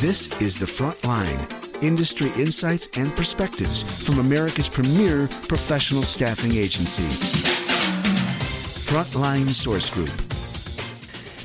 This is The Front Line industry insights and perspectives from America's premier professional staffing agency. Frontline Source Group.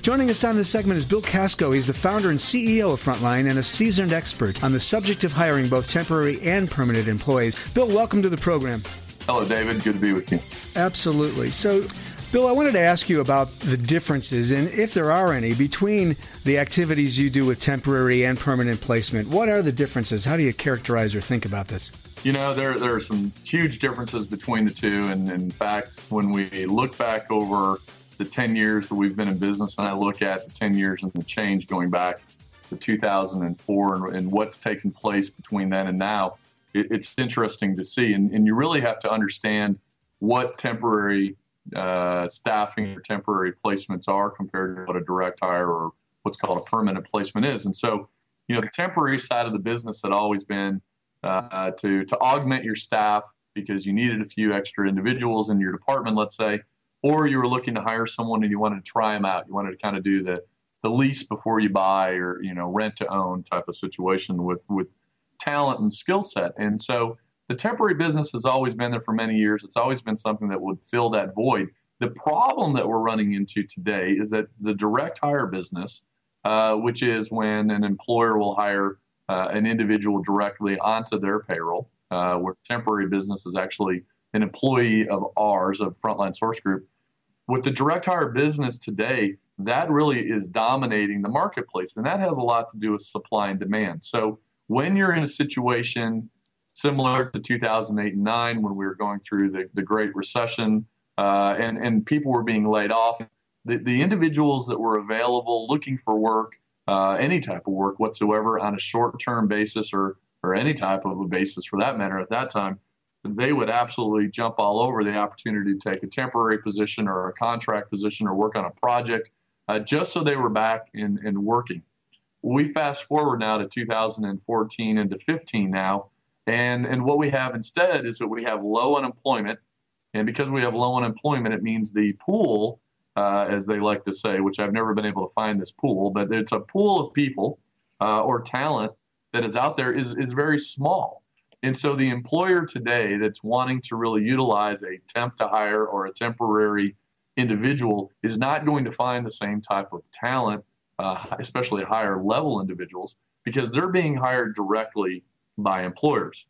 Joining us on this segment is Bill Kasko. He's the founder and CEO of Frontline and a seasoned expert on the subject of hiring both temporary and permanent employees. Bill, welcome to the program. Hello, David. Good to be with you. Absolutely. So, Bill, I wanted to ask you about the differences, and if there are any, between the activities you do with temporary and permanent placement. What are the differences? How do you characterize or think about this? You know, there, there are some huge differences between the two. And in fact, when we look back over the 10 years that we've been in business, and I look at the 10 years and the change going back to 2004 and, and what's taken place between then and now, it, it's interesting to see. And, and you really have to understand what temporary uh, staffing or temporary placements are compared to what a direct hire or what's called a permanent placement is. And so, you know, the temporary side of the business had always been uh, to to augment your staff because you needed a few extra individuals in your department, let's say, or you were looking to hire someone and you wanted to try them out. You wanted to kind of do the the lease before you buy or you know rent to own type of situation with with talent and skill set. And so the temporary business has always been there for many years. It's always been something that would fill that void. The problem that we're running into today is that the direct hire business, uh, which is when an employer will hire uh, an individual directly onto their payroll, uh, where temporary business is actually an employee of ours, of Frontline Source Group. With the direct hire business today, that really is dominating the marketplace, and that has a lot to do with supply and demand. So when you're in a situation similar to 2008 and 9 when we were going through the, the Great Recession uh, and, and people were being laid off. The, the individuals that were available looking for work, uh, any type of work whatsoever, on a short term basis or, or any type of a basis for that matter at that time, they would absolutely jump all over the opportunity to take a temporary position or a contract position or work on a project uh, just so they were back in, in working. We fast forward now to 2014 and to 15 now, and, and what we have instead is that we have low unemployment. And because we have low unemployment, it means the pool, uh, as they like to say, which I've never been able to find this pool, but it's a pool of people uh, or talent that is out there is, is very small. And so the employer today that's wanting to really utilize a temp to hire or a temporary individual is not going to find the same type of talent, uh, especially higher level individuals, because they're being hired directly by employers.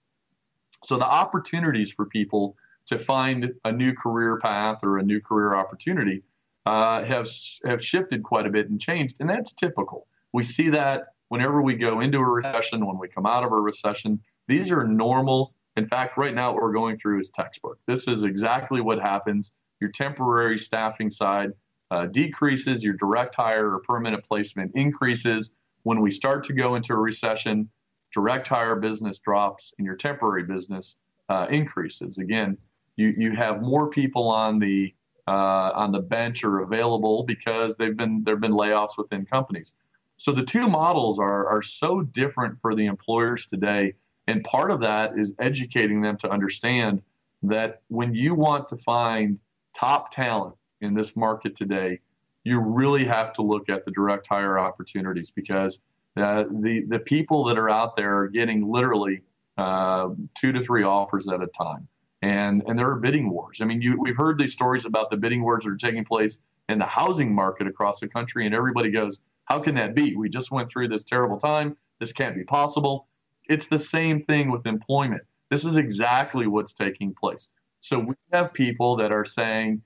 So the opportunities for people to find a new career path or a new career opportunity uh, have have shifted quite a bit and changed, and that's typical. We see that whenever we go into a recession, when we come out of a recession. These are normal. In fact, right now what we're going through is textbook. This is exactly what happens. Your temporary staffing side uh, decreases, your direct hire or permanent placement increases. When we start to go into a recession, direct hire business drops and your temporary business uh, increases. Again, you, you have more people on the uh, on the bench or available because they've been there've been layoffs within companies. So the two models are are so different for the employers today, and part of that is educating them to understand that when you want to find top talent in this market today, you really have to look at the direct hire opportunities because uh, the the people that are out there are getting literally uh, two to three offers at a time. and and there are bidding wars. I mean, you, we've heard these stories about the bidding wars that are taking place in the housing market across the country, and everybody goes, "How can that be? We just went through this terrible time. This can't be possible." It's the same thing with employment. This is exactly what's taking place. So we have people that are saying,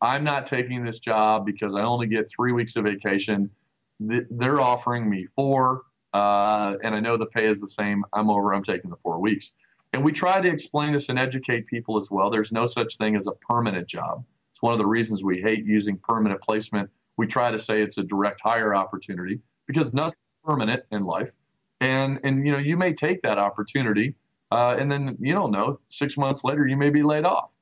"I'm not taking this job because I only get three weeks of vacation." They're offering me four, uh, and I know the pay is the same. I'm over. I'm taking the four weeks. And we try to explain this and educate people as well. There's no such thing as a permanent job. It's one of the reasons we hate using permanent placement. We try to say it's a direct hire opportunity because nothing's permanent in life. And and you know you may take that opportunity, uh, and then you don't know six months later you may be laid off.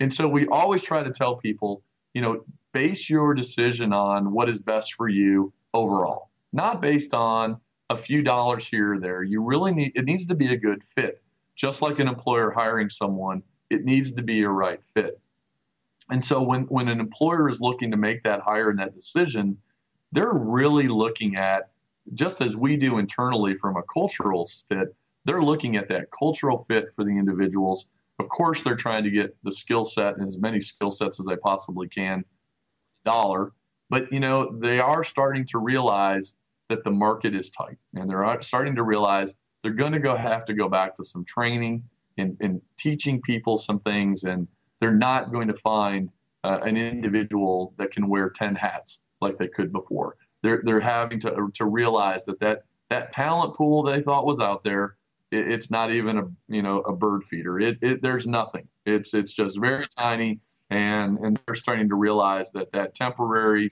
And so we always try to tell people, you know, base your decision on what is best for you overall, not based on a few dollars here or there. You really need it needs to be a good fit just like an employer hiring someone, it needs to be a right fit. And so when, when an employer is looking to make that hire and that decision, they're really looking at, just as we do internally from a cultural fit, they're looking at that cultural fit for the individuals. Of course, they're trying to get the skill set and as many skill sets as they possibly can, dollar. But you know, they are starting to realize that the market is tight, and they're starting to realize they're going to go have to go back to some training and, and teaching people some things, and they're not going to find uh, an individual that can wear 10 hats like they could before. They're, they're having to, to realize that, that that talent pool they thought was out there, it, it's not even a you know a bird feeder. It, it there's nothing. It's it's just very tiny, and and they're starting to realize that that temporary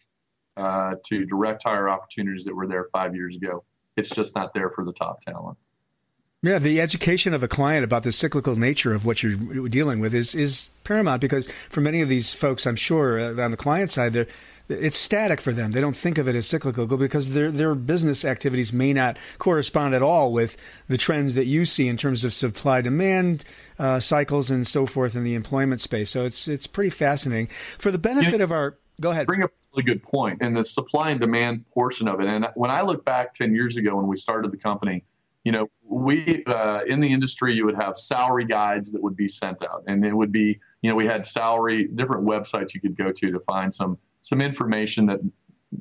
uh, to direct hire opportunities that were there five years ago, it's just not there for the top talent. Yeah, the education of the client about the cyclical nature of what you're dealing with is is paramount because for many of these folks, I'm sure uh, on the client side, they're it's static for them. They don't think of it as cyclical because their their business activities may not correspond at all with the trends that you see in terms of supply demand uh, cycles and so forth in the employment space. So it's it's pretty fascinating. For the benefit of our, go ahead. Bring up really good point in the supply and demand portion of it. And when I look back ten years ago when we started the company you know, we uh, in the industry, you would have salary guides that would be sent out, and it would be, you know, we had salary different websites you could go to to find some some information that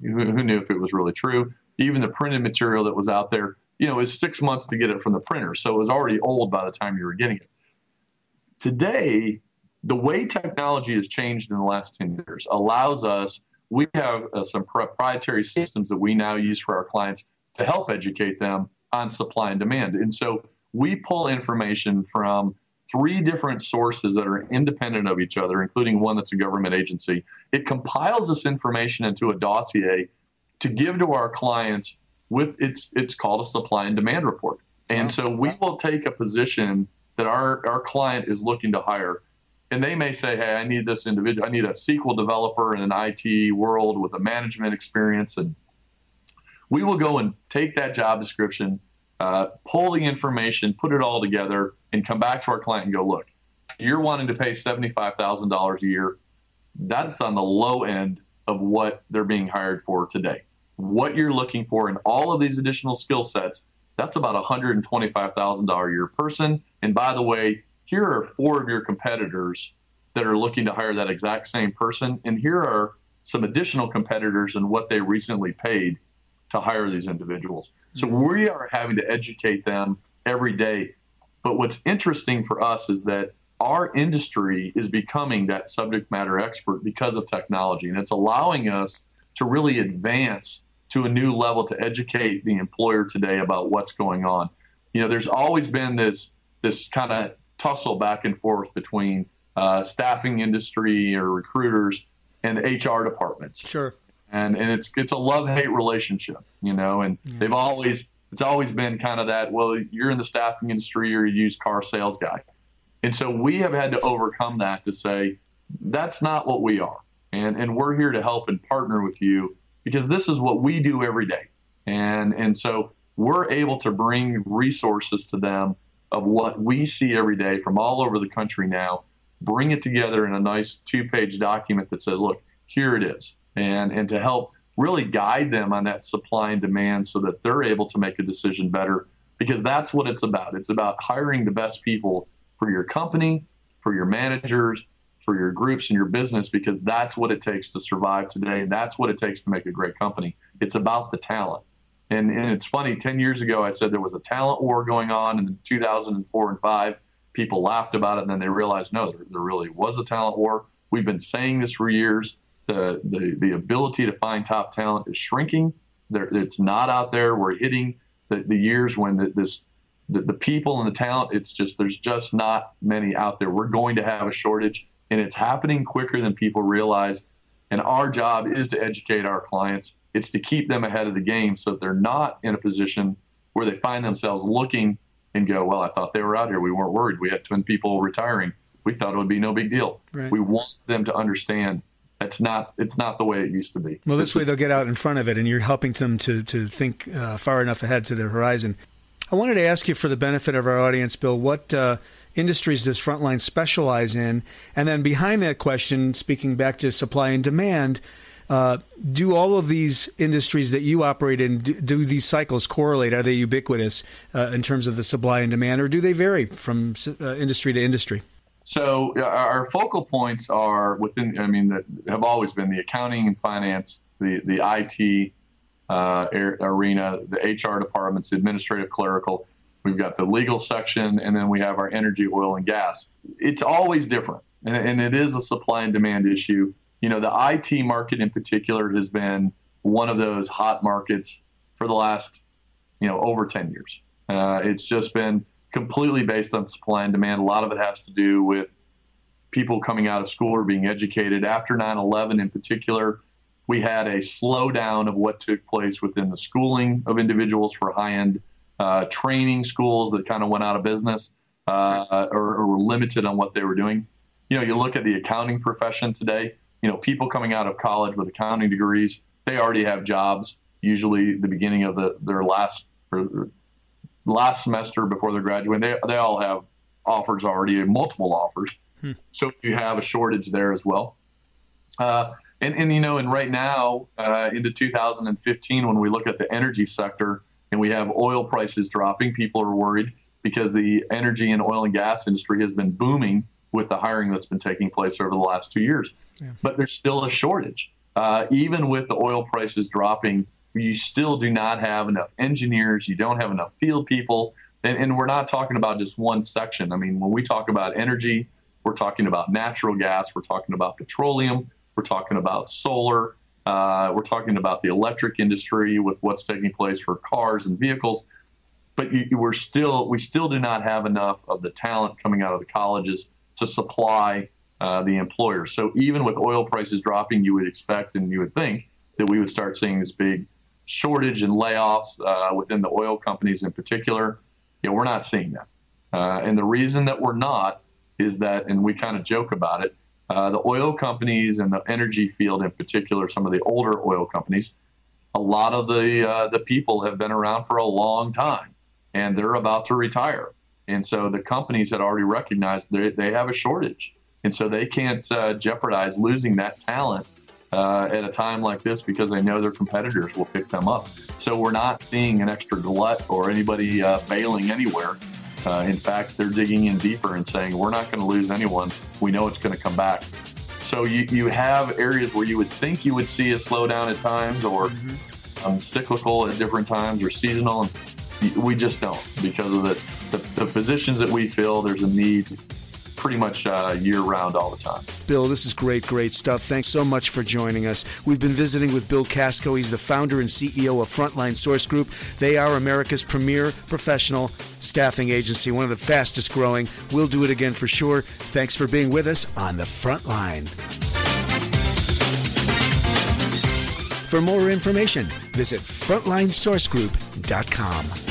who, who knew if it was really true. Even the printed material that was out there, you know, it was six months to get it from the printer, so it was already old by the time you were getting it. Today, the way technology has changed in the last 10 years allows us, we have uh, some proprietary systems that we now use for our clients to help educate them on supply and demand. And so we pull information from three different sources that are independent of each other, including one that's a government agency. It compiles this information into a dossier to give to our clients with it's it's called a supply and demand report. And so we will take a position that our, our client is looking to hire. And they may say, hey, I need this individual, I need a SQL developer in an IT world with a management experience and we will go and take that job description, uh, pull the information, put it all together, and come back to our client and go, look, you're wanting to pay $75,000 a year. That's on the low end of what they're being hired for today. What you're looking for in all of these additional skill sets, that's about $125,000 a year person. And by the way, here are four of your competitors that are looking to hire that exact same person. And here are some additional competitors and what they recently paid to hire these individuals. So mm-hmm. we are having to educate them every day. But what's interesting for us is that our industry is becoming that subject matter expert because of technology, and it's allowing us to really advance to a new level to educate the employer today about what's going on. You know, there's always been this this kind of tussle back and forth between uh, staffing industry or recruiters and HR departments. Sure and and it's it's a love hate relationship, you know. And yeah. they've always it's always been kind of that. Well, you're in the staffing industry, you're a used car sales guy, and so we have had to overcome that to say that's not what we are, and and we're here to help and partner with you because this is what we do every day, and and so we're able to bring resources to them of what we see every day from all over the country now, bring it together in a nice two-page document that says, look, here it is and, and to help really guide them on that supply and demand so that they're able to make a decision better because that's what it's about. It's about hiring the best people for your company for your managers, for your groups and your business, because that's what it takes to survive today. And that's what it takes to make a great company. It's about the talent. And, and it's funny, 10 years ago, I said there was a talent war going on in 2004 and 5. People laughed about it, and then they realized, no, there, there really was a talent war. We've been saying this for years. The, the, the ability to find top talent is shrinking. There, it's not out there. We're hitting the, the years when the, this the, the people and the talent, it's just there's just not many out there. We're going to have a shortage, and it's happening quicker than people realize. And our job is to educate our clients it's to keep them ahead of the game so that they're not in a position where they find themselves looking and go, well, I thought they were out here. We weren't worried. We had twin people retiring. We thought it would be no big deal. Right. We want them to understand that's not it's not the way it used to be. Well, this, way they'll get out in front of it, and you're helping them to to think uh, far enough ahead to their horizon. I wanted to ask you, for the benefit of our audience, Bill, what uh, industries does Frontline specialize in? And then behind that question, speaking back to supply and demand, uh, do all of these industries that you operate in do, do these cycles correlate? Are they ubiquitous uh, in terms of the supply and demand, or do they vary from uh, industry to industry? So our focal points are within. I mean, that have always been the accounting and finance, the the IT uh, arena, the HR departments, administrative, clerical. We've got the legal section, and then we have our energy, oil, and gas. It's always different, and, and it is a supply and demand issue you know, the IT market in particular has been one of those hot markets for the last, you know, over 10 years. Uh, it's just been completely based on supply and demand. A lot of it has to do with people coming out of school or being educated. After 9 11 in particular, we had a slowdown of what took place within the schooling of individuals for high end uh, training schools that kind of went out of business uh, or, or were limited on what they were doing. You know, you look at the accounting profession today, you know, people coming out of college with accounting degrees, they already have jobs. Usually, the beginning of the their last or last semester before they're graduating, they they all have offers already, multiple offers. Hmm. So you have a shortage there as well. Uh, and, and you know, and right now uh, into 2015, when we look at the energy sector and we have oil prices dropping, people are worried because the energy and oil and gas industry has been booming with the hiring that's been taking place over the last two years. Yeah. But there's still a shortage. Uh, even with the oil prices dropping, you still do not have enough engineers. You don't have enough field people. And, and we're not talking about just one section. I mean, when we talk about energy, we're talking about natural gas, we're talking about petroleum, we're talking about solar, uh, we're talking about the electric industry with what's taking place for cars and vehicles. But you, we're still, we still do not have enough of the talent coming out of the colleges to supply uh, the employers. So even with oil prices dropping, you would expect and you would think that we would start seeing this big shortage and layoffs uh, within the oil companies in particular. You know, we're not seeing that. Uh, and the reason that we're not is that, and we kind of joke about it, uh, the oil companies and the energy field in particular, some of the older oil companies, a lot of the uh, the people have been around for a long time, and they're about to retire. And so the companies had already recognized they, they have a shortage. And so they can't uh, jeopardize losing that talent uh, at a time like this because they know their competitors will pick them up. So we're not seeing an extra glut or anybody uh, bailing anywhere. Uh, in fact, they're digging in deeper and saying, we're not going to lose anyone. We know it's going to come back. So you, you have areas where you would think you would see a slowdown at times or mm-hmm. um, cyclical at different times or seasonal. And we just don't because of the the, the positions that we fill, there's a need pretty much uh, year round all the time. Bill, this is great, great stuff. Thanks so much for joining us. We've been visiting with Bill Kasko. He's the founder and CEO of Frontline Source Group. They are America's premier professional staffing agency, one of the fastest growing. We'll do it again for sure. Thanks for being with us on the front line. For more information, visit frontlinesourcegroup.com.